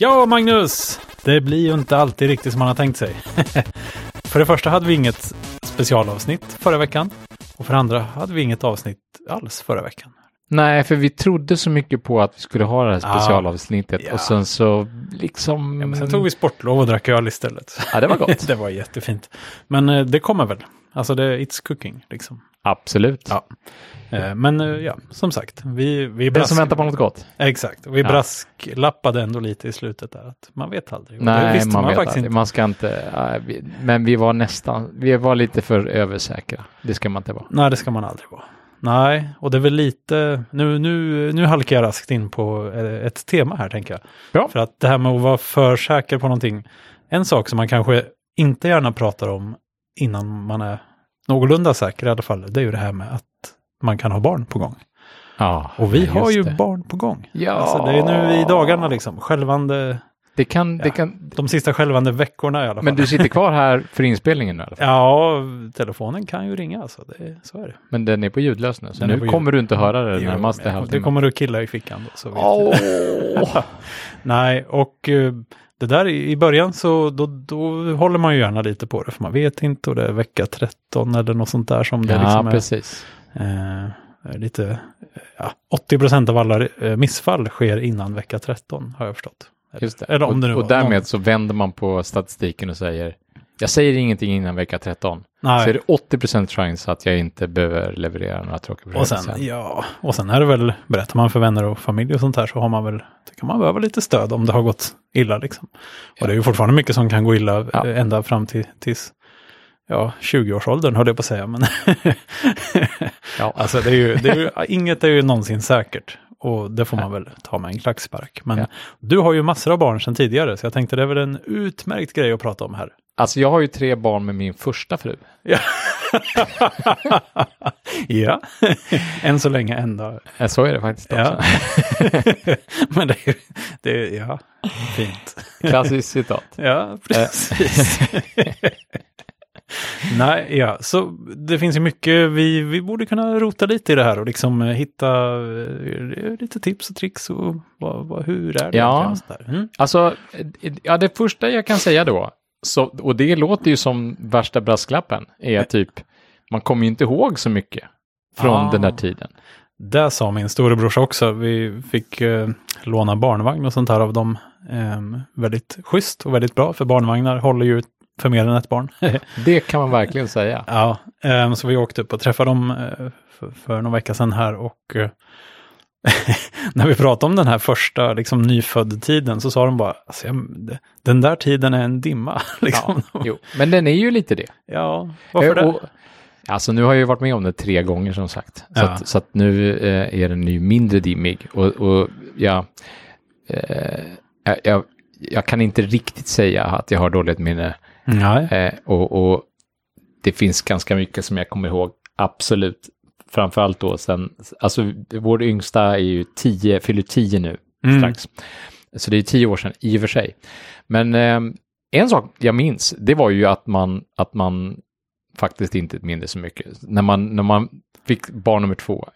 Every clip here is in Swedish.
Ja, Magnus! Det blir ju inte alltid riktigt som man har tänkt sig. för det första hade vi inget specialavsnitt förra veckan. Och för det andra hade vi inget avsnitt alls förra veckan. Nej, för vi trodde så mycket på att vi skulle ha det här specialavsnittet Ja. och sen så liksom... Ja, sen tog vi sportlov och drack öl istället. Ja, det var gott. det var jättefint. Men eh, det kommer väl. Alltså det it's cooking liksom. Absolut. Ja. Eh, Men eh, ja, som sagt, vi, vi Den brask... som väntar på något gott. Exakt, vi Ja. brasklappade ändå lite i slutet där. Att man vet aldrig. Det Nej, visste man, vet faktiskt aldrig. Man ska inte... vi, men vi var nästan... Vi var lite för översäkra. Det ska man inte vara. Nej, det ska man aldrig vara. Nej, och det är väl lite, nu, nu, nu halkar jag raskt in på eh, ett tema här tänker jag. Ja. För att det här med att vara för säker på någonting, en sak som man kanske inte gärna pratar om innan man är någorlunda säker i alla fall, det är ju det här med att man kan ha barn på gång. Ja, Och vi har ju det. barn på gång. Ja. Alltså det är nu i dagarna liksom, skälvande, Det kan... Det Ja. kan de sista skälvande veckorna i alla fall. men du sitter kvar här för inspelningen nu i alla fall. Ja, telefonen kan ju ringa alltså, det, så är det. Men den är på ljudlös nu, så Den nu kommer du inte höra det Jo, närmaste men jag- Det halvtimmen. kommer du killa i fickan då. Så vet du. Nej, och eh, det där i början så då, då håller man ju gärna lite på det, för man vet inte och det är vecka 13 eller något sånt där som det Ja, liksom är. precis. Eh, lite, ja, 80 procent av alla eh, missfall sker innan vecka 13 har jag förstått. Just det. Eller om och, det nu och därmed någon- så vänder man på statistiken och säger jag säger ingenting innan vecka 13. Nej. Så är det 80% chans att jag inte behöver leverera några tråkiga Och sen, ja, och sen är det väl, berättar man för vänner och familj och sånt här så har man väl, det kan man behöva lite stöd om det har gått illa liksom. Och det är ju fortfarande mycket som kan gå illa Ja. ända fram till, tills, ja, 20-årsåldern höll jag på att säga, men Ja. alltså det är ju, det är ju, inget är ju någonsin säkert. Och det får man väl ta med en klackspark. Men Ja. du har ju massor av barn sedan tidigare, så jag tänkte det är väl en utmärkt grej att prata om här. Alltså jag har ju tre barn med min första fru. Ja, ja. än så länge ändå. Eh, Så är det faktiskt också. Ja. Men det är, det är, ja, fint. Klassiskt citat. Ja, precis. Nej, ja, så det finns ju mycket, vi, vi borde kunna rota lite i det här och liksom eh, hitta eh, lite tips och tricks och vad, vad, hur är det? Ja. Mm. Alltså, eh, ja, det första jag kan säga då, så, och det låter ju som värsta brasklappen, är typ, man kommer ju inte ihåg så mycket från Ah. den där tiden. Det sa min storebrorsa också. Vi fick eh, låna barnvagn och sånt här av dem. Eh, väldigt schysst och väldigt bra, för barnvagnar håller ju för mer än ett barn. Det kan man verkligen säga. Ja, ehm, så vi åkte upp och träffade dem eh, för, för någon vecka sedan här och eh, när vi pratade om den här första liksom, nyfödd-tiden så sa de bara, alltså, jag, den där tiden är en dimma. Liksom. Ja, jo. Men den är ju lite det. Ja, varför Eh, det? och- Alltså nu har jag ju varit med om det tre gånger som sagt. Så, Ja. att, så att nu eh, är den ju mindre dimmig. Och, och jag, eh, jag, jag kan inte riktigt säga att jag har dåligt minne. Nej. Eh, och, och det finns ganska mycket som jag kommer ihåg, absolut. Framförallt då sen, alltså vår yngsta är ju tio, fyller tio nu Mm. strax. Så det är tio år sedan i och för sig. Men eh, en sak jag minns, det var ju att man, att man faktiskt inte minns så mycket. När man, när man fick barn nummer två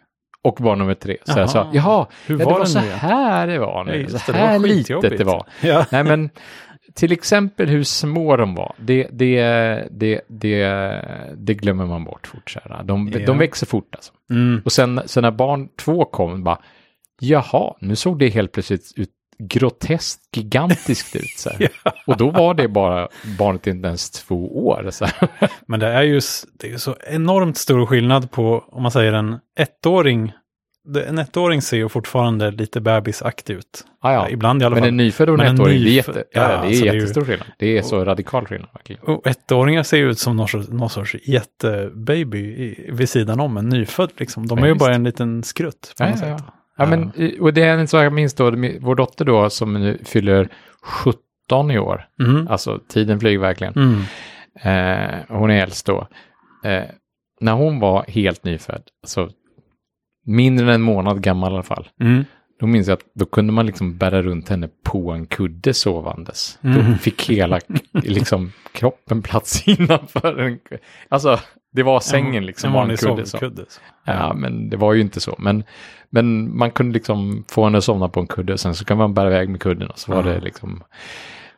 och barn nummer tre. Så jag sa, Jaha. Hur ja, var det var så nu här det var nu. just så det, det var här litet det var. Ja. Nej men till exempel hur små de var, det, det, det, det, det glömmer man bort fort. Så här. De, Ja. de växer fort alltså. Mm. Och sen, sen när barn två kom, bara, jaha, nu såg det helt plötsligt ut groteskt gigantiskt ut. Så här. Och då var det bara barnet inte ens två år. Så. Men det är ju det är så enormt stor skillnad på, om man säger en ettåring. En ettåring ser ju fortfarande lite bebisaktig ut. Ah, ja. Ibland i alla Men fall. en nyfödd och Men en en ettåring, det är, jätte, ja, ja, det är alltså jättestor skillnad. Det är så radikal skillnad. Verkligen. Och ettåringar ser ju ut som någon sorts, någon sorts jättebaby i, vid sidan om en nyfödd. Liksom. De Ja, är ju bara en liten skrutt. På Ja, något sätt. ja. Ja, men, eh, och det är en sak jag minns då, vår dotter då som nu fyller 17 i år. Mm. Alltså tiden flyger verkligen. Mm. Eh, hon är äldst då. Eh, när hon var helt nyfödd, alltså mindre än en månad gammal i alla fall, Mm. då minns jag att då kunde man liksom bära runt henne på en kudde sovandes. Mm. Då fick hela liksom, kroppen plats innanför en Alltså, Det var sängen liksom. En vanlig kudde, sovkudde. så. Ja, men det var ju inte så. Men, men man kunde liksom få henne att somna på en kudde och sen så kan man bära iväg med kudden och så var Ja. det liksom.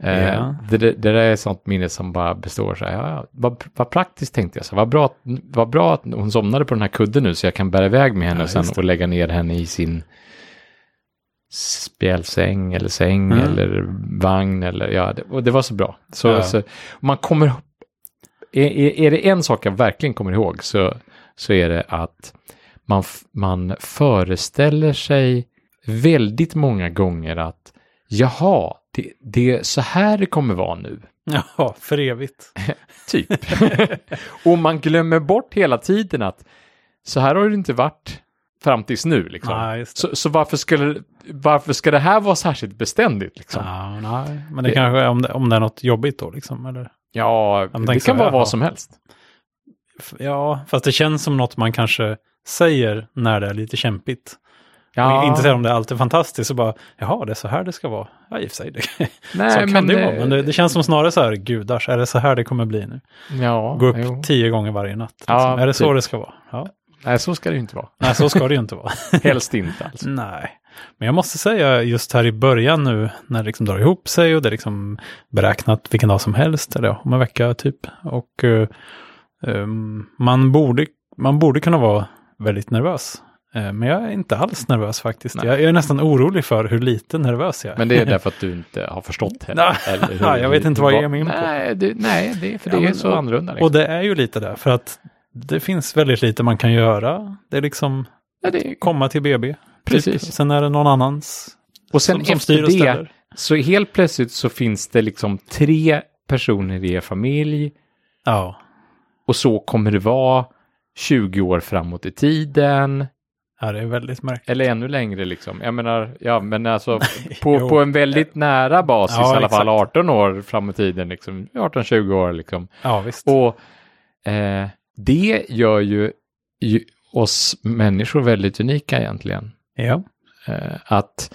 Eh, Ja. det, det, där är sånt minne som bara består så här. Ja, vad, vad praktiskt tänkte jag. Så, vad, bra, vad bra att hon somnade på den här kudden nu så jag kan bära iväg med henne Ja, och sen och lägga ner henne i sin spjälsäng eller säng Mm. eller vagn eller ja, det, och det var så bra. Så, Ja. så man kommer, är, är, det en sak jag verkligen kommer ihåg så, så är det att man, man föreställer sig väldigt många gånger att jaha, det, det är så här det kommer vara nu. Ja, för evigt. Typ. och man glömmer bort hela tiden att så här har det inte varit fram tills nu. Liksom. Nej. Så, så varför, skulle, varför ska det här vara särskilt beständigt? Liksom? Ja, nej. Men det, Det- kanske är om det, om det är något jobbigt då liksom. Eller? Ja, det kan så vara ja. vad som helst. Ja, fast det känns som något man kanske säger när det är lite kämpigt. Ja, Inte säga om det alltid är fantastiskt, så bara, jaha, det är så här det ska vara. Ja, i och för sig, det, nej, så kan det ju eh, vara. Men det, det känns som snarare så här, gudars, är det så här det kommer bli nu? Ja, Gå upp jo. tio gånger varje natt. Liksom. Ja, är det så typ. det ska vara? Ja. Nej, så ska det ju inte vara. Nej, så ska det ju inte vara. Helst inte alltså. Nej, men jag måste säga just här i början nu när det liksom drar ihop sig och det är liksom beräknat vilken dag som helst, eller ja, om en vecka typ. Och eh, ehm, man, borde, man borde kunna vara väldigt nervös. Eh, men jag är inte alls nervös faktiskt. Jag, jag är nästan orolig för hur lite nervös jag är. Men det är därför att du inte har förstått heller. Nej, eller hur- jag vet inte vad jag ger mig in på. Nej, det, nej det, för det Ja, är så annorlunda. Liksom. Och det är ju lite där, för att det finns väldigt lite man kan göra. Det är liksom ja, det, komma till BB. Precis. Typ. Sen är det någon annans och sen som, som efter det, ställer. så helt plötsligt så finns det liksom tre personer i er familj Ja, och så kommer det vara 20 år framåt i tiden. Ja, det är väldigt märkligt. Eller ännu längre liksom. Jag menar, ja men alltså på, på en väldigt nära basis Ja, i alla fall exakt. 18 år fram i tiden liksom. 18-20 år liksom. Ja, visst. Och eh, det gör ju, ju oss människor väldigt unika egentligen. Ja, Eh, att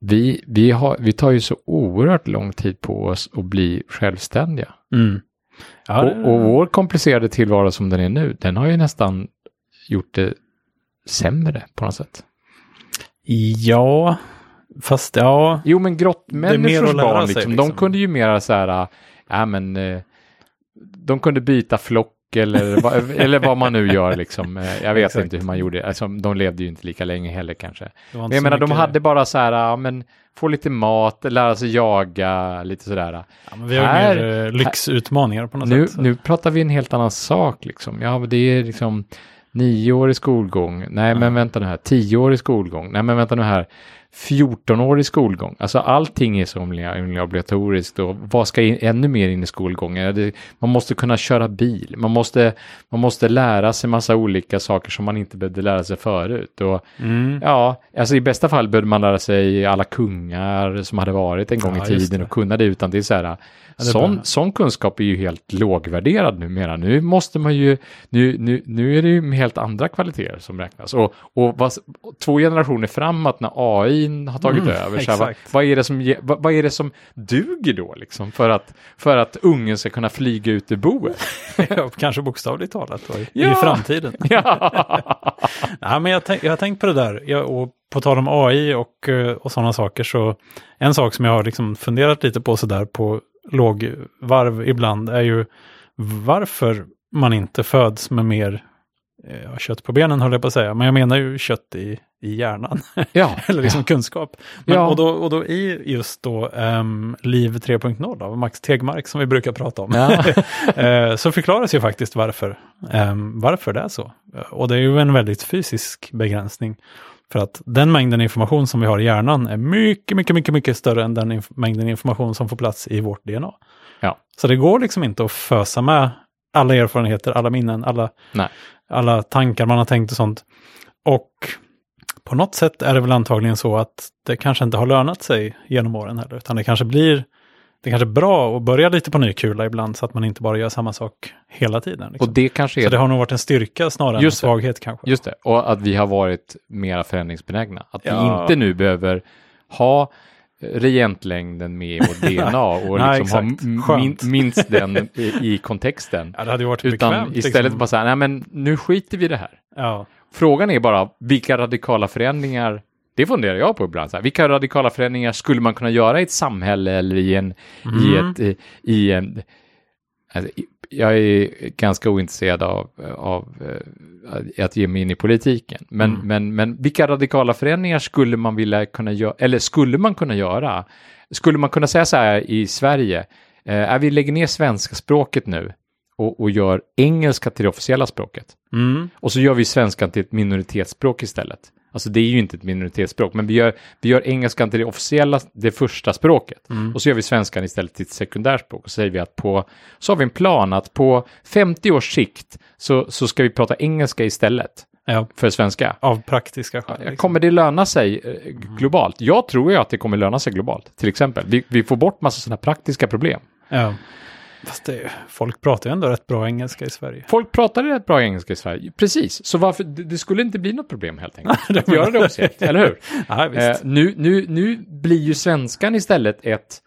vi, vi, har, vi tar ju så oerhört lång tid på oss att bli självständiga. mm. ja och, och vår komplicerade tillvaro som den är nu, den har ju nästan gjort det sämre på något sätt. ja, fast ja, Jo, men grottmänniskors barn, sig, liksom, de liksom. kunde ju mera så här, äh, ja men, eh, de kunde byta flock eller, eller vad man nu gör liksom. Eh, Jag vet Exakt. inte hur man gjorde, alltså, de levde ju inte lika länge heller kanske. Men jag menar, de hade bara så här, ja men, få lite mat, lära sig jaga, lite sådär. ja, men vi har här- mer eh, lyxutmaningar på något Nu, sätt. så- nu pratar vi en helt annan sak liksom. Ja, det är liksom nio år i skolgång. Nej, men vänta nu här. Tio år i skolgång. Nej, men vänta nu här. 14 år i skolgång. Alltså allting är himla obligatoriskt och vad ska in, ännu mer in i skolgången? Ja, Man måste kunna köra bil. Man måste, man måste lära sig massa olika saker som man inte behövde lära sig förut. Och Mm. Ja, alltså i bästa fall behövde man lära sig alla kungar som hade varit en gång Ja, i tiden och kunna det utan det är så här. det är sån, sån kunskap är ju helt lågvärderad numera. Nu måste man ju, nu, nu, nu är det ju helt andra kvaliteter som räknas. Och, och vad, två generationer framåt när AI har tagit Mm, över, så här, vad, vad, är det som, vad, vad är det som duger då liksom för att, för att ungen ska kunna flyga ut ur boet? Kanske bokstavligt talat då, i, Ja. i framtiden. ja. Nej, men jag, tänk, jag har tänkt på det där. Jag, och på tal om AI och, eh, och sådana saker så en sak som jag har liksom funderat lite på sådär på lågvarv ibland är ju varför man inte föds med mer ja, kött på benen höll jag på att säga. Men jag menar ju kött i, i hjärnan. ja. Eller liksom kunskap. Men, Ja. och, då, och då i just då um, Liv 3.0 av Max Tegmark som vi brukar prata om. Ja. Eh, så förklaras ju faktiskt varför, ehm, varför det är så. Och det är ju en väldigt fysisk begränsning. För att den mängden information som vi har i hjärnan är mycket, mycket, mycket, mycket större än den inf- mängden information som får plats i vårt DNA. Ja. Så det går liksom inte att fösa med alla erfarenheter, alla minnen, alla, Nej. Alla tankar man har tänkt och sånt. Och på något sätt är det väl antagligen så att det kanske inte har lönat sig genom åren heller, utan det kanske blir det kanske är bra att börja lite på ny kula ibland så att man inte bara gör samma sak hela tiden. Liksom. Och det kanske är Så det har nog varit en styrka snarare än en svaghet kanske. Just det, och att vi har varit mera förändringsbenägna. Att vi Ja. inte nu behöver ha regentlängden med i vårt DNA och Nej, liksom ha min, minst den i, i kontexten. Ja, det hade varit Utan bekvämt. istället liksom. bara säga, nej men nu skiter vi i det här. Ja. Frågan är bara vilka radikala förändringar, det funderar jag på ibland, så här, vilka radikala förändringar skulle man kunna göra i ett samhälle eller i en, i Mm. ett, i, i en, alltså, i- jag är ganska ointresserad av, av eh, att ge mig in i politiken, men, Mm. men, men vilka radikala förändringar skulle man vilja kunna göra, eller skulle man kunna göra? Skulle man kunna säga så här i Sverige, eh, är vi lägger ner svenska språket nu och, och gör engelska till det officiella språket? Mm. Och så gör vi svenskan till ett minoritetsspråk istället. Alltså det är ju inte ett minoritetsspråk, men vi gör, vi gör engelskan till det officiella, det första språket. Mm. Och så gör vi svenskan istället till ett sekundärspråk. Och så säger vi att på, så har vi en plan att på 50 års sikt så, så ska vi prata engelska istället Ja, för svenska. av praktiska skäl. liksom. Kommer det löna sig eh, globalt? Jag tror ju att det kommer löna sig globalt, till exempel. Vi, vi får bort massa sådana praktiska problem. Ja. Fast det, folk pratar ju ändå rätt bra engelska i Sverige. Folk pratar rätt bra engelska i Sverige, precis. Så varför, det, skulle inte bli något problem helt enkelt. att göra det officiellt, eller hur? Ja, visst. Eh, nu, nu, nu blir ju svenskan istället ett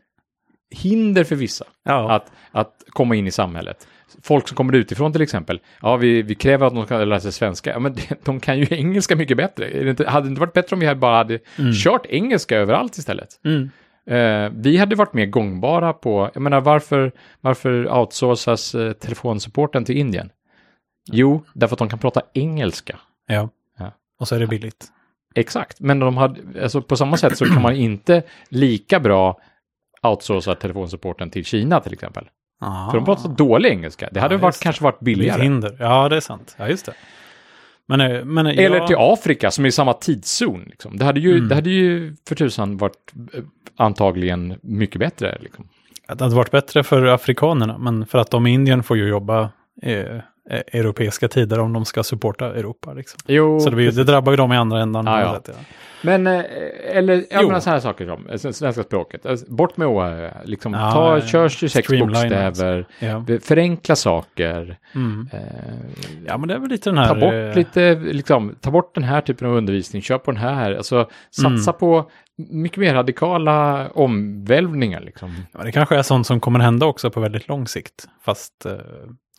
hinder för vissa ja. att, att komma in i samhället. Folk som kommer utifrån till exempel, ja vi, vi kräver att de ska lära sig svenska, ja men de kan ju engelska mycket bättre. Det inte, hade det inte varit bättre om vi bara hade kört engelska överallt istället? Mm. Eh, vi hade varit mer gångbara på, jag menar varför, varför outsourcas eh, telefonsupporten till Indien? Jo, därför att de kan prata engelska. ja. Ja. Och så är det billigt. Exakt, men de hade, alltså på samma sätt så kan man inte lika bra outsourca telefonsupporten till Kina till exempel. För de pratar dålig engelska. Det hade Ah. Ja, varit, kanske varit billigare. hinder. Ja, det är sant. Ja, just det. Men, eh, men eh, Eller till Afrika som är i samma tidszon. Liksom. Det, hade ju, Mm. det hade ju för tusan varit eh, antagligen mycket bättre. Liksom. Det hade varit bättre för afrikanerna, men för att de i Indien får ju jobba eh, europeiska tider om de ska supporta Europa. Liksom. Jo, Så det, det drabbar ju dem i andra ändan. Ja, ja. ja. Men, eh, eller, jag Jo. menar sådana här saker som eh, svenska språket. Alltså, Bort med å, liksom, Ja, ta, ja, kör 26 streamline bokstäver, Ja. förenkla saker, Mm. eh, ja, men det är väl lite den här... ta bort eh, lite, liksom, ta bort den här typen av undervisning, kör på den här, alltså satsa Mm. på mycket mer radikala omvälvningar liksom. Ja, det kanske är sånt som kommer hända också på väldigt lång sikt. Fast... Eh,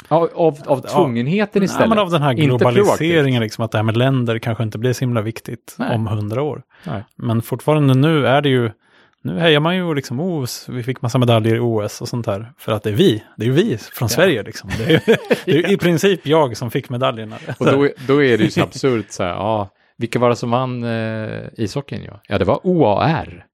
Av, av, av tvungenheten istället. ja, men av den här globaliseringen, liksom, att det här med länder kanske inte blir så himla viktigt Nej. om hundra år. Nej. Men fortfarande nu är det ju, nu hejar man ju liksom, oh, vi fick massa medaljer i OS och sånt där. För att det är vi, det är ju vi från Sverige liksom. Det är, ju- det är ju i princip jag som fick medaljerna. Och då, då är det ju så absurt så här, ja, vilka var det som vann eh, ishockeyn? Ja? ja, det var OAR.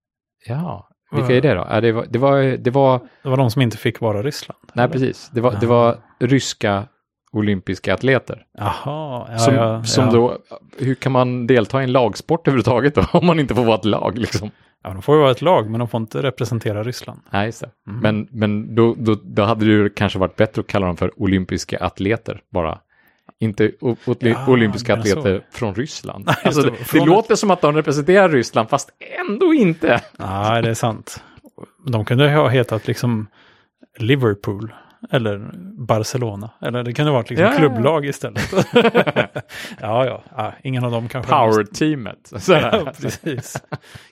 Ja, vilka är det då? Ja, det, var, det, var, det var, Det var de som inte fick vara Ryssland. nej eller? precis, det var, det var ryska olympiska atleter. Jaha, ja, som ja, som ja. då, hur kan man delta i en lagsport överhuvudtaget då, om man inte får vara ett lag liksom? Ja, de får ju vara ett lag, men de får inte representera Ryssland. Nej, det. Mm. Men, men då, då, då hade det ju kanske varit bättre att kalla dem för olympiska atleter bara. Inte o, o, Ja, olympiska men så. atleter från Ryssland. Alltså, det, det, det från- låter som att de representerar Ryssland, fast ändå inte. Nej, det är sant. De kunde ha hetat liksom Liverpool eller Barcelona. Eller det kunde ha varit liksom Ja, ja, ja. klubblag istället. ja, ja, ja, ingen av dem kanske. Power-teamet. Ja, precis.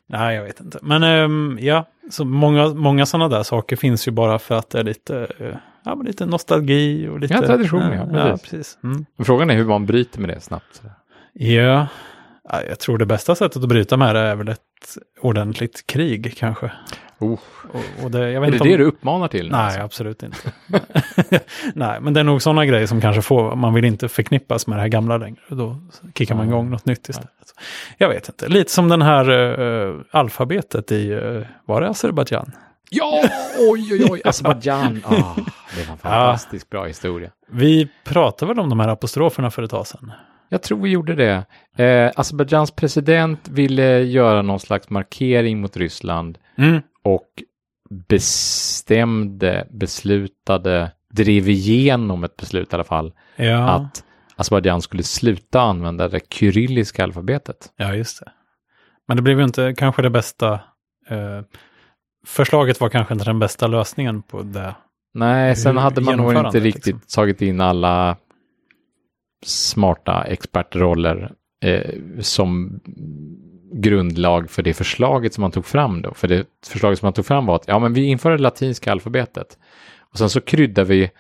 Nej, jag vet inte. Men ehm, ja, så många, många sådana där saker finns ju bara för att det är lite, eh, ja, lite nostalgi och lite... Ja, tradition, ja, ja precis. precis. Mm. Frågan är hur man bryter med det snabbt. Ja, ja, jag tror det bästa sättet att bryta med det är väl ett ordentligt krig kanske. Oh. Och, och det, jag vet Är det inte om... det du uppmanar till? Nej, alltså? absolut inte. Nej, men det är nog sådana grejer som kanske får, man vill inte förknippas med det här gamla längre. Då kickar man Ja. igång något nytt istället. Jag vet inte, lite som den här uh, alfabetet i, uh, var det Azerbajdzjan? Ja, oj, oj, oj, Azerbajdzjan. Ah, det var en fantastiskt bra historia. Vi pratade väl om de här apostroferna för ett tag sedan? Jag tror vi gjorde det. Eh, Azerbajdzjans president ville göra någon slags markering mot Ryssland Mm. Och bestämde, beslutade, drev igenom ett beslut i alla fall, Ja, att Azerbajdzjan skulle sluta använda det kyrilliska alfabetet. ja, just det. Men det blev ju inte kanske det bästa, eh, förslaget var kanske inte den bästa lösningen på det. Nej, sen hade man nog inte riktigt liksom. tagit in alla smarta expertroller som grundlag för det förslaget som man tog fram då. För det förslaget som man tog fram var att ja, men vi inför det latinska alfabetet och sen så kryddar vi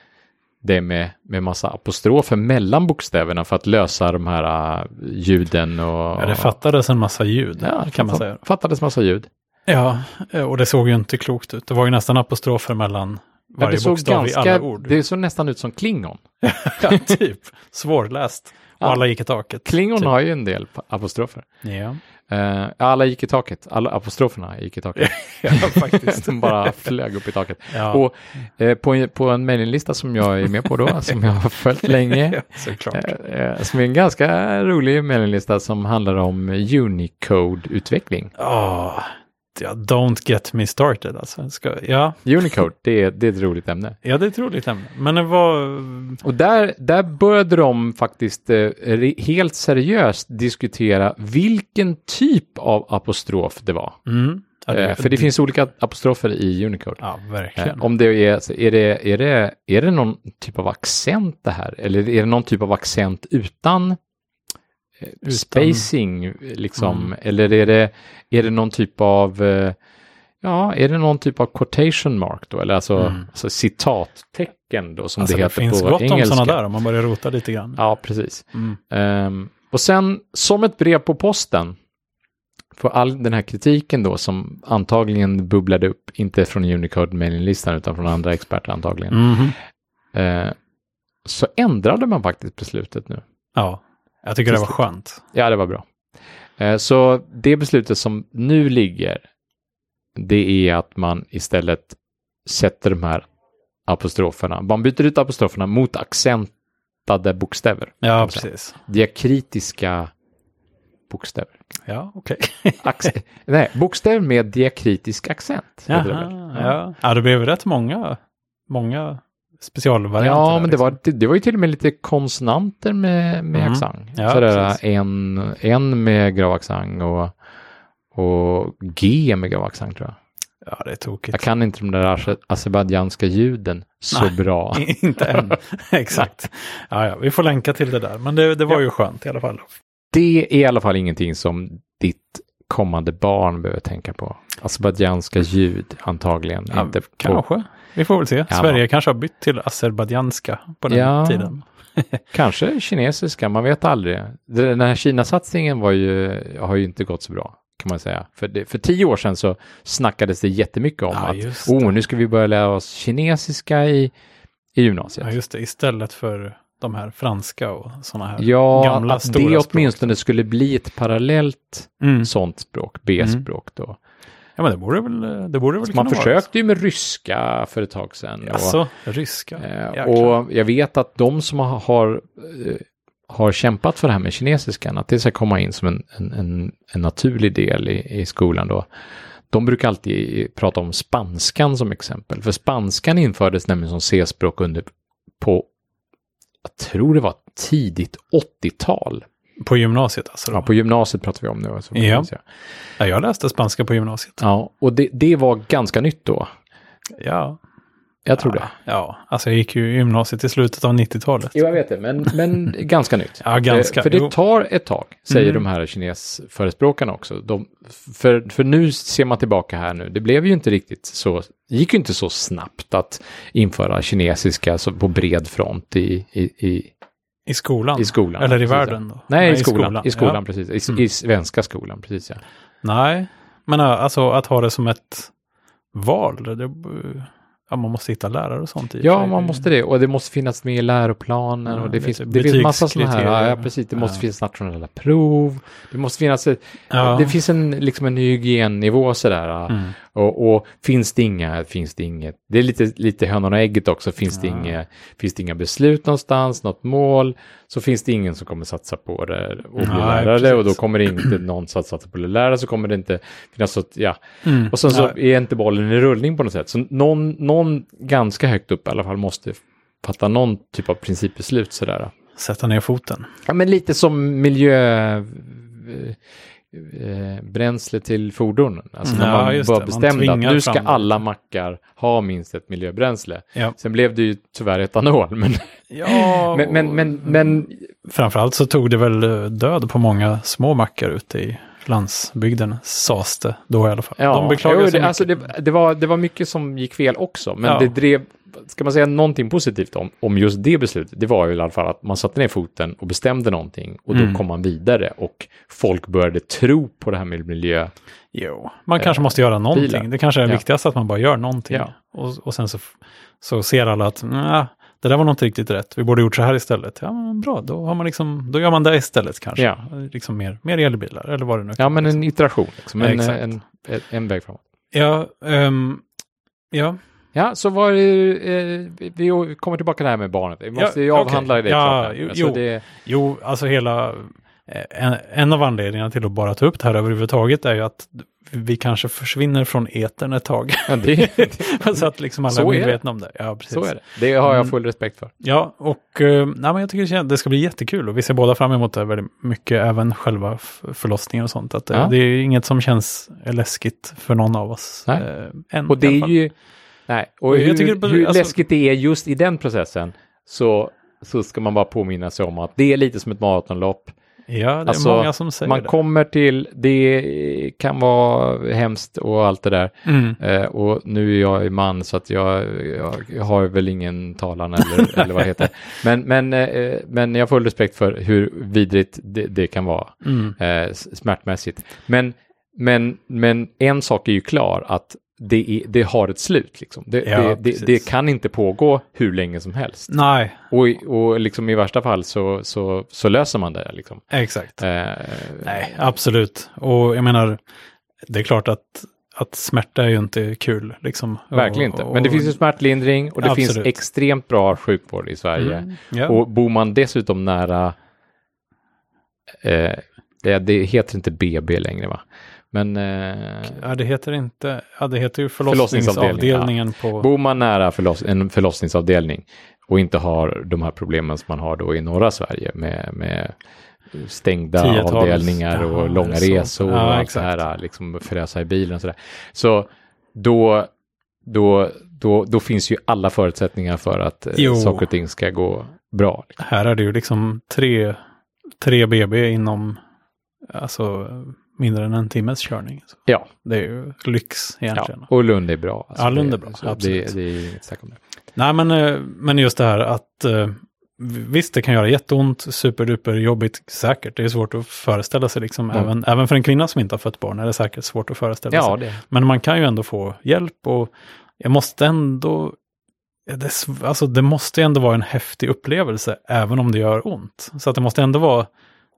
det med, med massa apostrofer mellan bokstäverna för att lösa de här uh, ljuden och... Ja, det fattades en massa ljud, Ja, kan man säga. Fattades massa ljud. Ja, eh, och det såg ju inte klokt ut. Det var ju nästan apostrofer mellan Ja, varje såg bokstav ganska, i alla ord. Det såg nästan ut som Klingon. ja, typ. Svårläst. Och alla gick i taket. Klingon typ. har ju en del apostrofer. Ja, Uh, alla gick i taket, alla apostroferna gick i taket. ja faktiskt. De bara flög upp i taket. Ja, Och eh, på, en- på en mailinglista som jag är med på då, som jag har följt länge, eh, som är en ganska rolig mailinglista som handlar om Unicode-utveckling. Ja, ja, don't get me started alltså. Ska, ja, Unicode, det är, det är ett roligt ämne. ja, det är ett roligt ämne. Men det var... Och där, där började de faktiskt eh, helt seriöst diskutera vilken typ av apostrof det var. Mm, ja, Eh, för det finns olika apostrofer i Unicode. Ja, Eh, verkligen. om det är, alltså, är, det, är, det, är det någon typ av accent det här? Eller är det någon typ av accent utan, eh, Utan- spacing? Liksom? Mm. Eller är det, är det någon typ av, eh, ja, är det någon typ av quotation mark då? Eller alltså, Mm. alltså citattecken då som alltså, det det heter finns på gott om engelska. sådana där om man börjar rota lite grann. Ja, precis. Mm. Ehm, och sen som ett brev på posten för all den här kritiken då som antagligen bubblade upp, inte från Unicode mailinglistan utan från andra experter antagligen, Mhm. eh, så ändrade man faktiskt beslutet nu. Ja, jag tycker det var skönt. Ja, det var bra. Eh, så det beslutet som nu ligger, det är att man istället sätter de här apostroferna, man byter ut apostroferna mot accentade bokstäver. Ja, precis. Diakritiska bokstäver. Ja, okej. Ax- Nej, bokstäver med diakritisk accent. Jaha, ja. ja, det blev rätt många, många specialvarianter. Ja, men det liksom. var, det, var ju till och med lite konsonanter med, med Mm. accent. Ja, Sådär, en, en med grav accent och, och G med grav accent tror jag. Ja, det är tokigt. Jag kan inte de där aze- azerbajdzjanska ljuden så Nej. bra. Inte än. Exakt. Ja, ja, vi får länka till det där. Men det, det var ju skönt i alla fall. Det är i alla fall ingenting som ditt kommande barn behöver tänka på. Azerbajdzjanska ljud antagligen. Ja, inte på, kanske. Vi får väl se. Ja. Sverige kanske har bytt till azerbajdzjanska på den Ja. tiden. Kanske kinesiska, man vet aldrig. Den här Kina-satsningen var ju, har ju inte gått så bra, kan man säga. För, det, för tio år sedan så snackades det jättemycket om Ja, att oh, nu ska vi börja lära oss kinesiska i, i gymnasiet. Ja, just det. Istället för de här franska och sådana här Ja, gamla att stora det språk. åtminstone skulle bli ett parallellt Mm. sånt språk, B-språk då. Ja, men det borde väl, det borde väl man försökte ju med ryska för ett tag sedan. så. och- Alltså, ryska. Eh, Jäklar. och jag vet att de som har, har, eh, har kämpat för det här med kinesiskan, att det ska komma in som en, en, en, en naturlig del i, i skolan då. De brukar alltid prata om spanskan som exempel. För spanskan infördes nämligen som C-språk under på, jag tror det var tidigt 80-tal. På gymnasiet alltså? Då. Ja, på gymnasiet pratar vi om nu. Så kan Ja. Ja, jag läste spanska på gymnasiet. ja och det, det var ganska nytt då. Ja, Jag tror ja, det. Ja, alltså jag gick ju gymnasiet i slutet av 90-talet. Jo, jag vet det, men, men ganska nytt. Ja, ganska. För det tar ett tag, säger Mm. de här kinesförespråkarna också. De, för, för nu ser man tillbaka här nu, det blev ju inte riktigt så, gick ju inte så snabbt att införa kinesiska på bred front i, i, i, I skolan? i skolan. Eller i världen då? Nej, i skolan. I skolan, Ja. precis. I, Mm. I svenska skolan, precis ja. Nej, men äh, alltså att ha det som ett val. Det, ja, man måste hitta lärare och sånt i. Ja, man måste det. Och det måste finnas med i läroplanen. Ja, och det finns, det finns massa sådana här. Ja, precis. Det Ja. måste finnas nationella prov. Det måste finnas ett, Ja. Det finns en, liksom en hygiennivå sådär. Mm. Och, och finns det inga, finns det inget. Det är lite, lite hönan och ägget också. Finns, det Ja. inga, finns det inga beslut någonstans, något mål, så finns det ingen som kommer satsa på det och bli Nej, lärare. precis. Och då kommer det inte någon som satsa på det lärare, så kommer det inte finnas så, att- ja. Mm. Och sen så Ja. är inte bollen i rullning på något sätt. Så någon, någon ganska högt upp i alla fall måste fatta någon typ av principbeslut sådär. Sätta ner foten. Ja, men lite som miljö... eh, bränsle till fordon. Alltså Ja, man just var det. Man bestämd att nu ska alla mackar ha minst ett miljöbränsle. Ja. Sen blev det ju tyvärr etanol, men, Ja, Men, men, men, men framförallt så tog det väl eh, död på många små mackar ute i landsbygden, sades det då i alla fall. De beklagar jo, det, alltså det, det, var, det var mycket som gick fel också, men Ja. det drev, ska man säga någonting positivt om, om just det beslutet, det var ju i alla fall att man satte ner foten och bestämde någonting och då Mm. kom man vidare och folk började tro på det här med miljö. Jo, man kanske måste göra någonting. bilar. Det kanske är det Ja. viktigaste att man bara gör någonting. Ja. Och, och sen så, så ser alla att "Nja, det där var nog inte riktigt rätt. Vi borde gjort så här istället. Ja, men bra, då, har man liksom, då gör man det istället kanske. Ja. Liksom mer, mer elbilar eller vad det nu Ja, kan men vara. en iteration, liksom, en, en, en, en väg framåt. Ja, ehm, ja, Ja, så var det, eh, vi- kommer tillbaka till det här med barnet. Vi måste ju okej. avhandla det. Ja, klart jo, Alltså, det, jo, alltså hela... eh, En, en av anledningarna till att bara ta upp det här överhuvudtaget är ju att vi kanske försvinner från etern ett tag. ja, det, så att liksom alla är det. medvetna om det. Ja, precis. så är det. Det har jag Mm. full respekt för. Ja, och eh, nej, men jag tycker det det ska bli jättekul och vi ser båda fram emot det väldigt mycket, även själva förlossningen och sånt. Att, eh, Ja. Det är inget som känns läskigt för någon av oss. Nej. Än, Och det är ju... Nej, och hur, tycker hur alltså- läskigt det är just i den processen så, så ska man bara påminna sig om att det är lite som ett maratonlopp. Ja, det är alltså, många som säger Man det. kommer till, det kan vara hemskt och allt det där. Mm. Eh, och nu är jag man så att jag, jag har väl ingen talan eller, eller vad det heter. Men, men, eh, men jag har full respekt för hur vidrigt det, det kan vara Mm. eh, smärtmässigt. Men, men, men en sak är ju klar att det, är, det har ett slut. Liksom. Det, Ja, det, det, kan inte pågå hur länge som helst. Nej, Och, i- och liksom i värsta fall så, så, så löser man det. Liksom. exakt. Eh, Nej, absolut. Och jag menar, det är klart att, att smärta är ju inte kul. Liksom. verkligen och, inte. Men det finns ju smärtlindring och det Absolut. finns extremt bra sjukvård i Sverige. Mm, ja. Och bor man dessutom nära, eh, det, det heter inte BB längre va? Men eh, ja, det heter inte, ja, det heter ju Förlossningsavdelning, förlossningsavdelningen på... bor man nära förloss, en förlossningsavdelning och inte har de här problemen som man har då i norra Sverige med, med stängda Tiotals. avdelningar och Jaha, långa resor och Ja, allt exakt. det här, liksom fräsa i bilen och sådär. Så då, då, då, då finns ju alla förutsättningar för att eh, Jo. saker och ting ska gå bra. Här är det ju liksom tre, tre BB inom alltså, mindre än en timmes körning. Så Ja, det är ju lyx egentligen. ja. och Lund är bra. Alltså Ja, Lund det- är bra, så absolut. Det, det är inget snack om det. Nej, men, eh, men just det här att eh, visst, det kan göra jätteont, superduper jobbigt, säkert. Det är svårt att föreställa sig, liksom, Mm. även, även för en kvinna som inte har fött barn är det säkert svårt att föreställa Ja, sig. det. Men man kan ju ändå få hjälp och jag måste ändå, det, alltså, det måste ändå vara en häftig upplevelse, även om det gör ont. Så att det måste ändå vara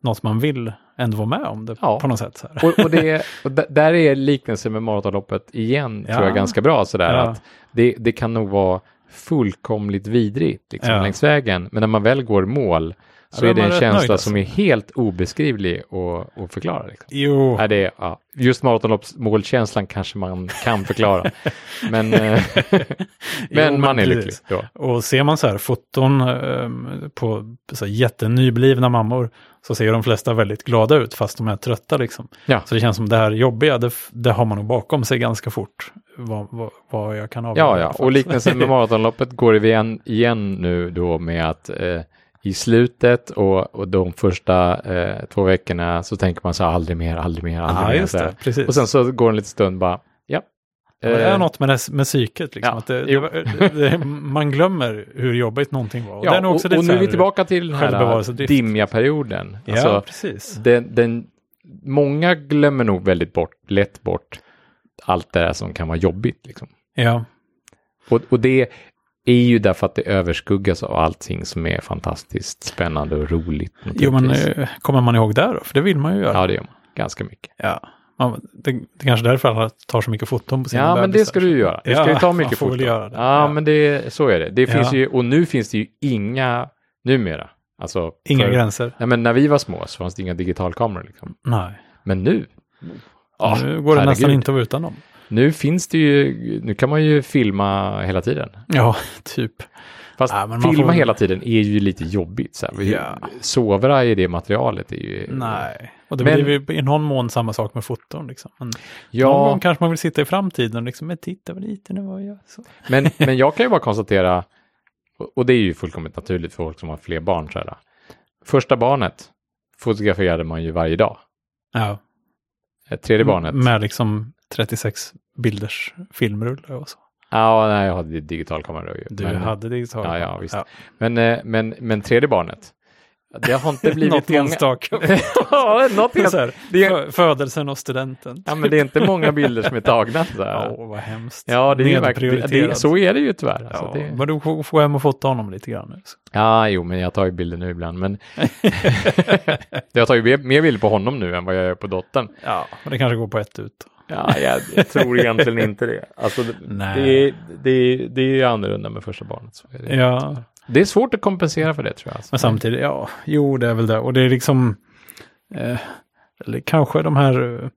något man vill ändå vara med om det Ja. på något sätt. Och, och, det, och där är liknelsen med maratonloppet igen, Ja. tror jag, ganska bra sådär. Ja. Att det, det kan nog vara fullkomligt vidrigt liksom, Ja. längs vägen, men när man väl går i mål så är är det en känsla nöjd, alltså. som är helt obeskrivlig att, att förklara. Liksom. Jo, Ja, det är, ja, just maratonloppsmålkänslan kanske man kan förklara, men, eh, Jo, men man är lycklig. Då. Och ser man så här foton ehm, på så här jättenyblivna mammor så ser de flesta väldigt glada ut fast de är trötta liksom. Ja. Så det känns som det här jobbiga, det, det har man nog bakom sig ganska fort. Vad, vad, vad jag kan avgöra. Ja, ja, och liknelsen med maratonloppet går igen, igen nu då med att eh, i slutet och, och de första eh, två veckorna så tänker man så här aldrig mer, aldrig mer, aldrig Ja, mer. just det, precis. Och sen så går en liten stund bara, ja. Det är Eh, något med, det, med psyket, liksom, Ja, att det, det, man glömmer hur jobbigt någonting var. Och ja, och, och nu är vi tillbaka till den här dimmiga perioden. Ja, Alltså, precis. den, den, många glömmer nog väldigt bort, lätt bort allt det där som kan vara jobbigt. Liksom. Ja, Och, och det är ju därför att det överskuggas av allting som är fantastiskt spännande och roligt. jo men eh, kommer man ihåg där då? För det vill man ju göra. Ja, det gör man. Ganska mycket. Ja, man, det, det är kanske därför alla tar så mycket foton på sina Ja, men det bebisar. ska du ju göra. Du ska Ja, ju ta mycket foton. Ja, Ja. men det, så är det. Det finns Ja. ju, och nu finns det ju inga, numera, alltså. Inga för- gränser. Nej, men när vi var små så fanns det inga digitalkameror liksom. Nej, Men nu, Ja, nu går det nästan herregud. inte att vara utan dem. Nu finns det ju, nu kan man ju filma hela tiden. Ja, typ. Fast Ja, filma får- hela tiden är ju lite jobbigt. Så här. Ja. Sovra i det materialet är ju... Nej, och det Men- blir ju i någon mån samma sak med foton. Liksom. Men Någon Ja, gång kanske man vill sitta i framtiden och liksom, men titta vad liten det var jag. Så. men, men jag kan ju bara konstatera, och, det är ju fullkomligt naturligt för folk som har fler barn. Så här. Första barnet fotograferade man ju varje dag. Ja. Ett tredje barnet. Med liksom 36 bilders filmrulle och så. Ja, nej, jag hade digital kamera. Ju. Du men, hade digital Ja, ja, kamera. visst. Men, eh, men, men tredje barnet. Det har inte blivit Något många... enstaka. ja, något helt... så är- fö- Födelsen och studenten. Ja, men det är inte många bilder som är tagna. Så Ja, här. vad hemskt. Ja, det är verkligen, det, så är det ju tyvärr. Alltså, ja, det, Men du får hem och fota honom lite grann nu. ja, jo, men jag tar ju bilder nu ibland. Men jag tar ju mer bilder på honom nu än vad jag gör på dottern. Ja, men det kanske går på ett ut. Ja, jag, jag tror egentligen inte det. Alltså, det, Nej. det, är- det, det är ju annorlunda med första barnet. Så är det. Ja, det är svårt att kompensera för det tror jag. Alltså. men samtidigt, ja, jo, det är väl det. Och det är liksom, eh, eller kanske de här,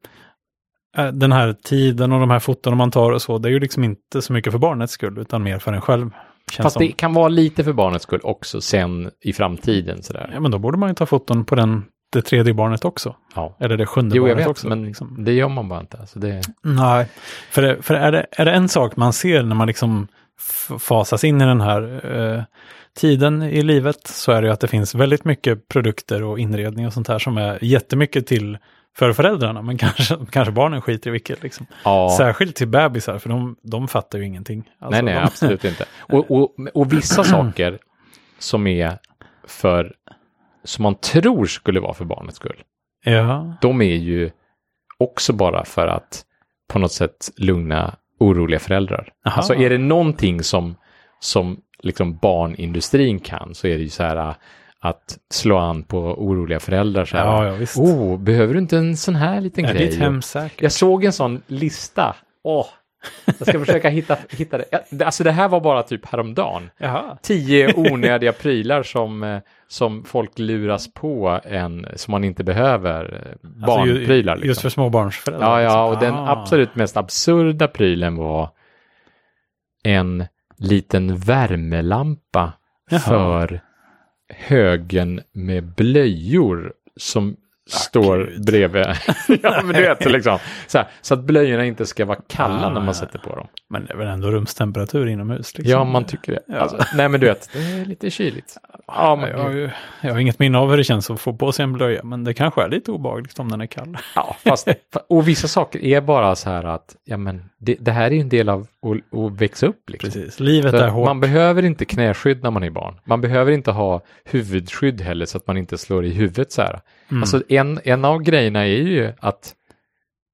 eh, den här tiden och de här foton man tar och så, det är ju liksom inte så mycket för barnets skull, utan mer för en själv. Känns Fast som. det kan vara lite för barnets skull också sen i framtiden. Sådär. Ja, men då borde man ju ta foton på den, det tredje barnet också. Ja. Eller det sjunde Jo, barnet vet, också. men liksom. det gör man bara inte. Alltså det, Nej, för, det, för är, det, är det en sak man ser när man liksom fasas in i den här eh, tiden i livet så är det ju att det finns väldigt mycket produkter och inredning och sånt här som är jättemycket till för föräldrarna, men kanske, kanske barnen skiter i vilket. Liksom. ja. Särskilt till bebisar, för de, de fattar ju ingenting. Alltså, nej, nej, de, absolut inte. Och, och, och vissa saker som är för, som man tror skulle vara för barnets skull, Ja, de är ju också bara för att på något sätt lugna oroliga föräldrar. Aha. Alltså är det någonting som, som liksom barnindustrin kan så är det ju så här äh, att slå an på oroliga föräldrar. Så här, ja, ja visst. Oh, behöver du inte en sån här liten är grej? Jag såg en sån lista. Åh, jag ska försöka hitta, hitta det. Ja, Alltså det här var bara typ häromdagen. Jaha. Tio onödiga prylar som, eh, som folk luras på en, som man inte behöver. eh, Alltså, ju- Barnprylar liksom. Just för småbarnsföräldrar. Ja, ja, och liksom. den Ah. absolut mest absurda prylen var en liten värmelampa Jaha. för högen med blöjor som står bredvid. ja, men du vet, liksom. så, här, så att blöjorna inte ska vara kalla Ah, när man sätter på dem. Men det är väl ändå rumstemperatur inomhus? Liksom. Ja, man tycker det. Ja. Alltså, nej, men du vet, det är lite kyligt. Ja, men, jag, har ju- jag har inget minne av hur det känns att få på sig en blöja, men det kanske är lite obehagligt om den är kall. Ja, fast, och vissa saker är bara så här att, ja men, det, det här är ju en del av att, att växa upp liksom. Precis, livet Så är hårt. man behöver inte knäskydd när man är barn. Man behöver inte ha huvudskydd heller så att man inte slår i huvudet så här. Mm. Alltså en, en av grejerna är ju att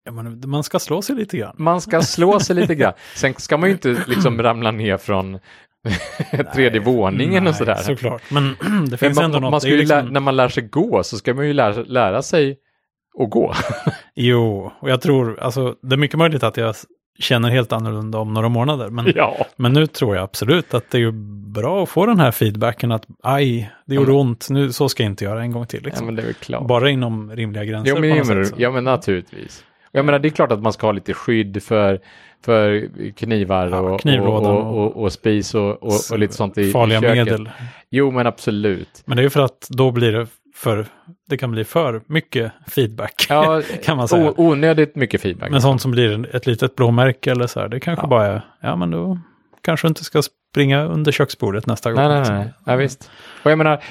ja, men man ska slå sig lite grann. man ska slå sig lite grann. Sen ska man ju inte liksom ramla ner från tredje våningen Nej, och sådär. Såklart, men det Men finns man, ändå man något. ska ju ju liksom, lä- när man lär sig gå så ska man ju lära, lära sig att gå. Jo, och jag tror, alltså det är mycket möjligt att jag känner helt annorlunda om några månader. Men, ja. men nu tror jag absolut att det är bra att få den här feedbacken att aj, det gjorde Ja, ont, nu så ska jag inte göra en gång till. ja, Liksom. men det är väl klart. Bara inom rimliga gränser. Ja men, på ja, något men, sätt, ja, men naturligtvis. Jag menar, det är klart att man ska ha lite skydd för, för knivar Ja, och, och, och, och, spis och, lite sånt i, Farliga i köket. medel. Jo, men absolut. Men det är ju för att då blir det för, det kan bli för mycket feedback. Ja, kan man säga. onödigt mycket feedback. Men sånt som blir ett litet blåmärke eller så här, det kanske Ja. bara är, ja men då kanske inte ska springa under köksbordet nästa gång. Nej, nej, liksom. nej. Ja, visst. Och jag menar,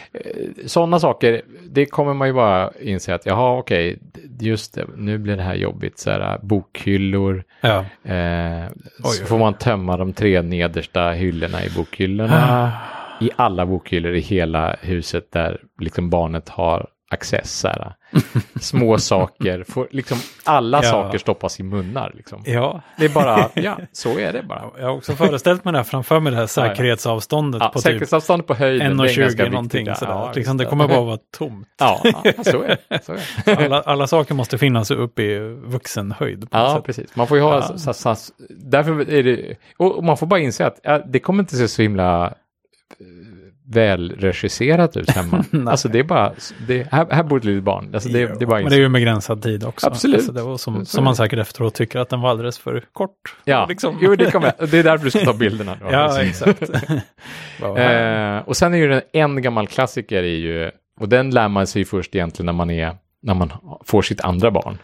sådana saker, det kommer man ju bara inse att, jaha, okej, just det, nu blir det här jobbigt, så här, bokhyllor, Ja. eh, så får man tömma de tre nedersta hyllorna i bokhyllorna. i alla bokhyllor i hela huset där liksom barnet har access. Så här. Små saker, får, liksom alla Ja. saker stoppas i munnar. Liksom. Ja, Det är bara, ja, så är det bara. jag har också föreställt mig det här framför mig, det här säkerhetsavståndet Ja, på typ säkerhetsavstånd på höjden, det är ganska 1,20 viktigt. någonting ja. sådär. Ja, liksom, det kommer bara vara tomt. Ja, så är det. Så är det. Alla, alla saker måste finnas upp i vuxenhöjd. Ja, sätt. precis. Man får ju ha, så, så, så, därför är det, och man får bara inse att det kommer inte se så himla eh, välregisserat ut hemma. Alltså det är bara, det, här, här bor ett litet barn. Alltså det, Jo, det är bara men det är ju med begränsad tid också. Absolut. Alltså, det var som, som man säkert efteråt tycker att den var alldeles för kort. Ja, liksom. jo, det, kommer, det är därför du ska ta bilderna. Då. Ja, exakt. Eh, och sen är ju den, en gammal klassiker är ju, och den lär man sig först egentligen när man, är, när man får sitt andra barn.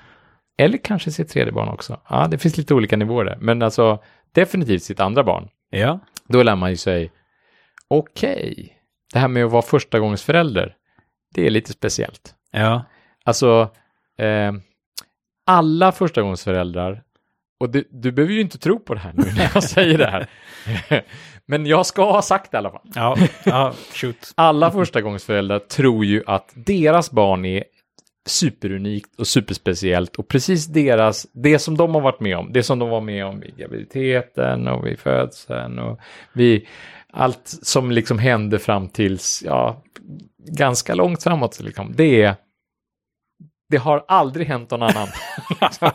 Eller kanske sitt tredje barn också. Ja, det finns lite olika nivåer där. Men alltså definitivt sitt andra barn. ja. Då lär man ju sig okej, det här med att vara förstagångsförälder, det är lite speciellt. Ja. Alltså, eh, alla förstagångsföräldrar, och du, du behöver ju inte tro på det här nu när jag säger det här, men jag ska ha sagt det i alla fall. Ja, ja, shoot. Alla förstagångsföräldrar tror ju att deras barn är superunikt och superspeciellt och precis deras, det som de har varit med om, det som de var med om vid graviditeten och vid födseln och vid allt som liksom hände fram tills, ja, ganska långt framåt liksom, det är det har aldrig hänt någon annan.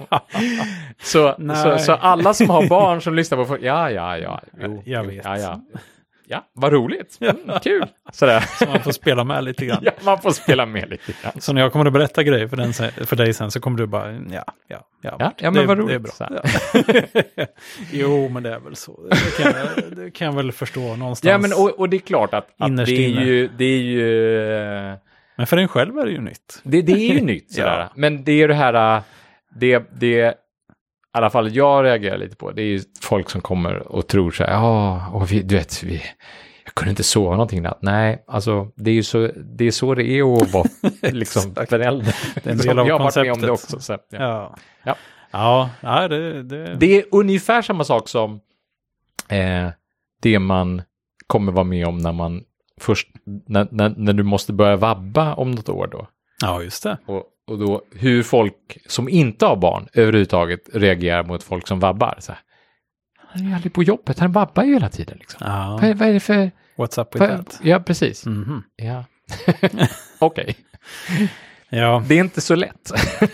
så, så, så, alla som har barn som lyssnar på, ja, ja, ja, jo, jag vet. Ja, ja. Ja, vad roligt. Mm, kul. Sådär. Så man får spela med lite grann. ja, man får spela med lite grann. Så när jag kommer att berätta grejer för, den, för dig sen så kommer du bara, ja, ja, ja. Ja, ja men det, vad roligt. Det är bra. Ja. jo, men det är väl så. Det kan, jag, det kan jag väl förstå någonstans. Ja, men och, och det är klart att, att det, är ju, det är ju... Men för en själv är det ju nytt. Det, det är ju nytt, sådär. ja. Men det är det här, det, det i alla fall jag reagerar lite på, det är ju folk som kommer och tror så här, ja, och vi, du vet, vi, jag kunde inte sova någonting natt. Nej, alltså det är ju så det är, så det är att vara liksom förälder. Det är en del av jag har varit med om det också. Så, ja. Ja, ja. ja. ja det, det... det är ungefär samma sak som eh, det man kommer vara med om när man först, när, när, när du måste börja vabba om något år då. Ja, just det. Och, och då hur folk som inte har barn överhuvudtaget reagerar mot folk som vabbar. Så här, han är ju aldrig på jobbet, han vabbar ju hela tiden. Liksom. Ja. Vad, vad är det för... What's up with För, that? ja, precis. Mhm. Ja. Okej, Ja, det är inte så lätt helt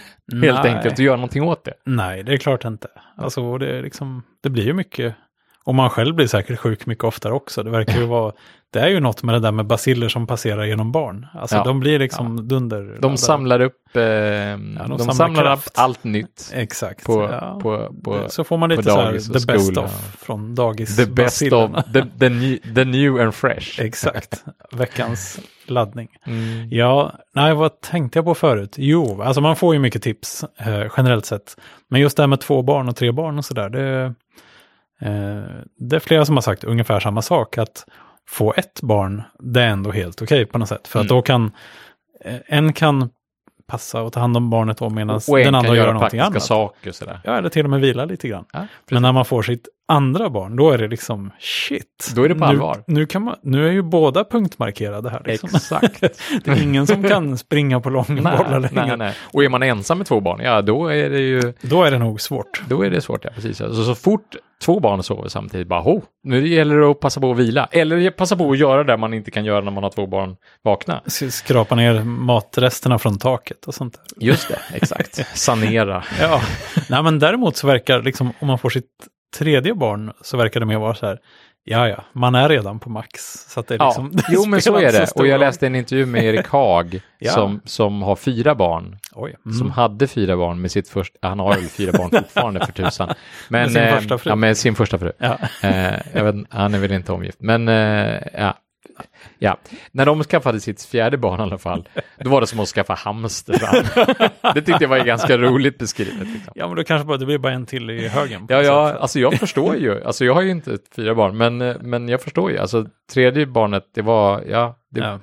Nej. enkelt att göra någonting åt det. nej, det är klart inte. Alltså, det, liksom, det blir ju mycket. Och man själv blir säkert sjuk mycket oftare också. Det verkar ju vara, det är ju något med det där med basiller som passerar genom barn. Alltså Ja. de blir liksom dunder. De samlar upp, eh, de samlar samlar, upp allt nytt Exakt. på, ja. på, på så får man lite så här, the best of från dagis. the best of, the, the, new, the new and fresh. Exakt, veckans laddning. Mm. Ja, nej, vad tänkte jag på förut? Jo, alltså man får ju mycket tips eh, generellt sett. Men just det här med två barn och tre barn och sådär, det, det är flera som har sagt ungefär samma sak. Att få ett barn, det är ändå helt okej på något sätt. För att Mm. då kan, eh, en kan passa och ta hand om barnet då medan Och en den andra kan gör göra någonting praktiska annat. saker och sådär. Ja, eller till och med vila lite grann. Ja, Men när man får sitt andra barn, då är det liksom shit. Då är det på nu, allvar. Nu, kan man, nu är ju båda punktmarkerade här. Liksom. Exakt. Det är ingen som kan springa på långbollar längre. nej, nej. Och är man ensam med två barn, ja då är det ju Då är det nog svårt. Då är det svårt, ja precis. Alltså, så fort två barn sover samtidigt, bara ho, nu gäller det att passa på att vila. Eller passa på att göra det man inte kan göra när man har två barn vakna. Skrapa ner matresterna från taket och sånt där. Just det, exakt. Sanera. Ja, nej men däremot så verkar liksom, om man får sitt tredje barn så verkar det mer vara så här, ja ja, man är redan på max. Så det är Ja, liksom, det jo men så är det. stor Och jag läste en intervju med Erik Haag Ja. som, som har fyra barn. Oj, mm. Som hade fyra barn med sitt första, han har väl fyra barn fortfarande för tusan. Men, Med sin eh, första fru. Ja, med sin första fru. Ja. Eh, vet, han är väl inte omgift, men eh, ja. Ja. När de skaffade sitt fjärde barn i alla fall, då var det som att skaffa hamster. det tyckte jag var ganska roligt beskrivet. Liksom. ja, men då kanske bara, det blir bara en till i högen. Ja, ja, alltså jag förstår ju. Alltså jag har ju inte fyra barn, men, men jag förstår ju. Alltså tredje barnet, det var, ja, det, Ja.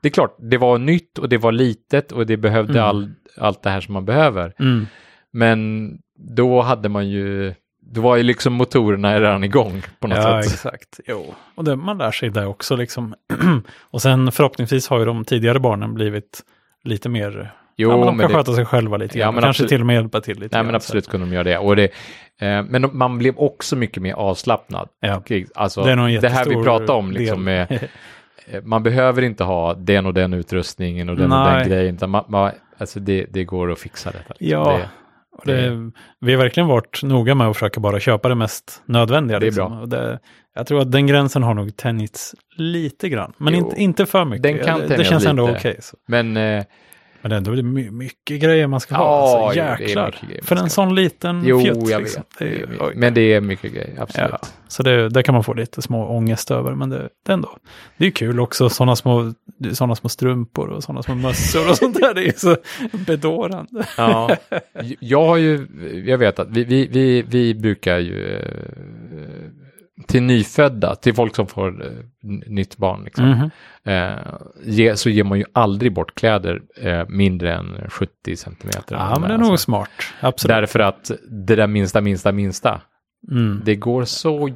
det är klart, det var nytt och det var litet och det behövde Mm. all, allt det här som man behöver. Mm. Men då hade man ju, då var ju liksom motorerna redan igång på något Ja, sätt. exakt. Jo. Och det, man lär sig det också liksom. och sen förhoppningsvis har ju de tidigare barnen blivit lite mer, Jo, ja, men de men kan det- sköta sig själva lite Ja, grann. men och kanske absolut. till och med hjälpa till lite Nej, grann, men så absolut kunde de göra det. Och det eh, men de- man blev också mycket mer avslappnad. Ja. Kring- Alltså, Det är det här vi pratar om, liksom, med, eh, man behöver inte ha den och den utrustningen och den och Nej. den grejen. Utan man, man, alltså det, det går att fixa detta. liksom. Ja, Det, vi har verkligen varit noga med att försöka bara köpa det mest nödvändiga. Det är liksom. bra. Det, jag tror att den gränsen har nog tänjts lite grann, men Jo. inte, inte för mycket. Den kan det, det känns ändå okej. så. men eh, men det är ändå my, mycket grejer man ska ha. Ja, alltså, det är jäklar. För en sån liten jo, fjutt. jag liksom. vet. Det är, Det men det är mycket grejer, absolut. Ja, så det, det kan man få lite små ångest över, men det, det ändå. Det är kul också, sådana små, såna små strumpor och sådana små mössor och sånt där. Det är så bedårande. Ja, jag har ju, jag vet att vi, vi, vi, vi brukar ju, eh, till nyfödda, till folk som får eh, nytt barn, liksom, Mhm. eh, ge, så ger man ju aldrig bort kläder eh, mindre än 70 centimeter. Ja, men det är nog smart. Absolut. Därför att det där minsta, minsta, minsta, Mm. det går så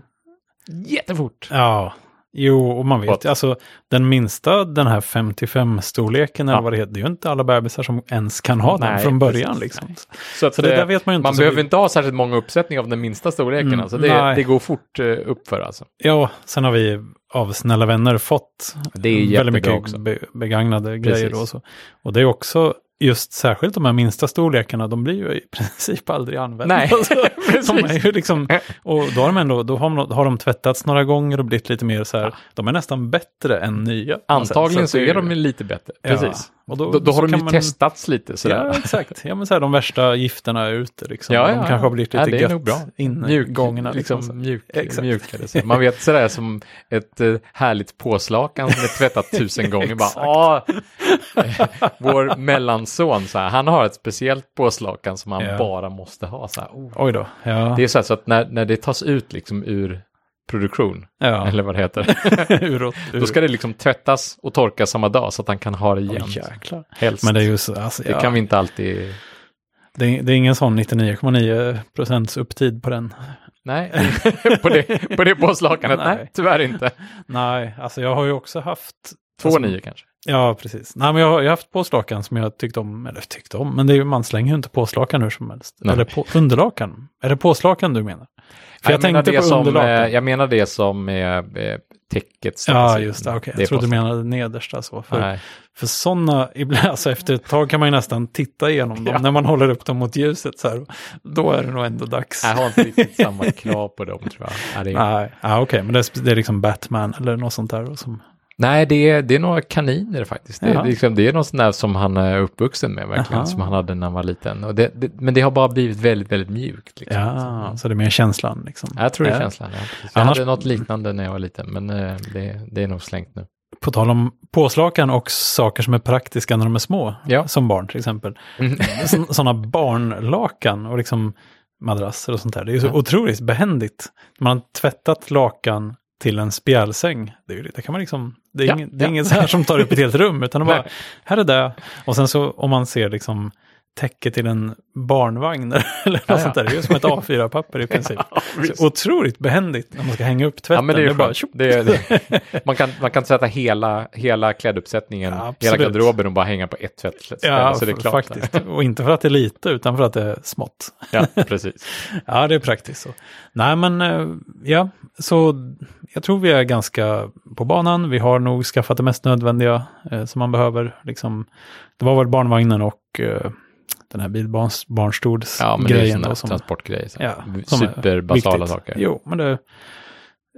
jättefort. Ja, jo, och man vet ju, alltså den minsta, den här 55-storleken eller Ja. vad det heter, det är ju inte alla bebisar som ens kan ha den Nej, från början precis, liksom. nej. Så, att, Så det eh, där vet man ju inte. man behöver vi- inte ha särskilt många uppsättningar av den minsta storleken. Mm, alltså det, det går fort eh, uppför alltså. Ja, sen har vi av snälla vänner fått Det är väldigt mycket också. Be, begagnade grejer Precis. och så. Och det är också, just särskilt de här minsta storlekarna, de blir ju i princip aldrig använda. Nej, Alltså, de är ju liksom, och då har de ändå, då har, har de tvättats några gånger och blivit lite mer så här, de är nästan bättre än nya. Antagligen att så det är de ju lite bättre. Ja, Precis. Och då, Då, då har de ju man- testats lite sådär. Ja, exakt. Ja, men så här, de värsta gifterna är ute liksom. Ja, de ja, kanske har blivit ja, lite det är gött nog bra. ingångna. Liksom. liksom, mjuk, Exakt. mjukare. Så. Man vet sådär som ett eh, härligt påslakan som är tvättat tusen gånger. Bara. Vår mellanson, så här, han har ett speciellt påslakan som han Ja. bara måste ha. Så här, oh. Oj då. Ja. Det är så, här, så att när, när det tas ut liksom ur produktion, ja. eller vad det heter, ur, och- ur. då ska det liksom tvättas och torkas samma dag så att han kan ha det igen. Jäklar. Helst. Men det är ju så, alltså, det ja. kan vi inte alltid... det, är, det är ingen sån 99,9 procents upptid på den. Nej, på det, på det påslakanet, nej. Nej. tyvärr inte. Nej, alltså jag har ju också haft... Två alltså, nio kanske. Ja, precis. Nej, men jag har, jag har haft påslakan som jag tyckte om, eller tyckte om, men det är ju, man slänger ju inte påslakan hur som helst. Nej. Eller på, underlakan. Är det påslakan du menar? För jag, menar tänkte det på som, underlakan. eh, Jag menar det som är eh, täcket. står ja, just det. Okej, Det jag trodde du menade nedersta så. För, Nej. för sådana, alltså efter ett tag kan man ju nästan titta igenom dem Ja. när man håller upp dem mot ljuset så här. Då är det nog ändå dags. Jag har inte riktigt samma krav på dem tror jag. Är... Nej, ah, okej, men det är, det är liksom Batman eller något sånt där. Som, Nej, det är, det är några kaniner faktiskt. Det, är, liksom, det är något sånt där som han är uppvuxen med verkligen, som han hade när han var liten. Och det, det, men det har bara blivit väldigt, väldigt mjukt. Liksom. ja, så det är mer känslan liksom. Jag tror det är känslan. Ja. Jag Annars- hade något liknande när jag var liten, men eh, det, det är nog slängt nu. På tal om påslakan och saker som är praktiska när de är små, Ja. som barn till exempel. Mm. Sådana barnlakan och liksom madrasser och sånt där. Det är så Ja. otroligt behändigt. Man har tvättat lakan till en spjälsäng. Det, är det kan man liksom, det är, Ja, inget, det är ja. inget så här som tar upp ett helt rum, utan bara, här är det. Och sen så om man ser liksom täcke till en barnvagn eller något Ja, ja. sånt där, det är ju som ett A4-papper i princip. så otroligt behändigt när man ska hänga upp tvätten. Ja, men det är, bara, skönt. tjopp. det, är- det, man, kan, man kan tvätta hela, hela kläduppsättningen, Ja, hela garderoben och bara hänga på ett tvättställe. Ja, så det är klart. faktiskt. Och inte för att det är lite, utan för att det är smått. Ja, precis. Ja, det är praktiskt så. Nej, men eh, ja, så jag tror vi är ganska på banan. Vi har nog skaffat det mest nödvändiga eh, som man behöver. Liksom, det var väl barnvagnen och eh, den här Ja, bilbarnstols-grejen. sådana då som- transportgrejer. Ja, som Superbasala saker. Jo, men det...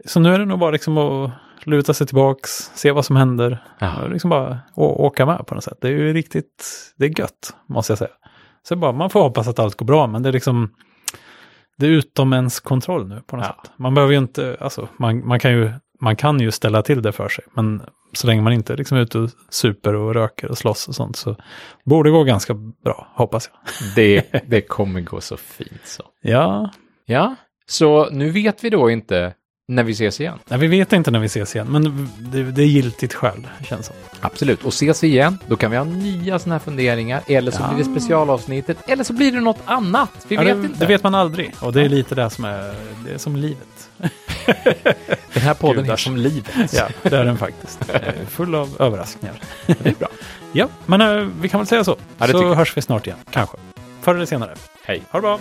Så nu är det nog bara liksom att luta sig tillbaks, se vad som händer. Ja. Och Liksom bara åka med på något sätt. Det är ju riktigt, det är gött, måste jag säga. Så bara, man får hoppas att allt går bra, men det är liksom, det är utom ens kontroll nu på något Ja. sätt. Man behöver ju inte, alltså, man, man, kan ju, man kan ju ställa till det för sig, men så länge man inte liksom är ute och super och röker och slåss och sånt så borde det gå ganska bra, hoppas jag. Det, det kommer gå så fint så. Ja, Ja, så nu vet vi då inte när vi ses igen. Nej, vi vet inte när vi ses igen, men det, det är giltigt själv, känns som. Absolut, och ses vi igen, då kan vi ha nya sådana här funderingar, eller så Ja. blir det specialavsnittet, eller så blir det något annat. Vi Ja, vet det, inte. det vet man aldrig, och det är lite det som är, det är som livet. Den här podden är som livet. Ja, det är den faktiskt. Eh, Full av överraskningar. Det är bra. Ja, men eh, vi kan väl säga så. Ja, så hörs vi snart igen, kanske. Förr eller senare. Hej. Ha det bra!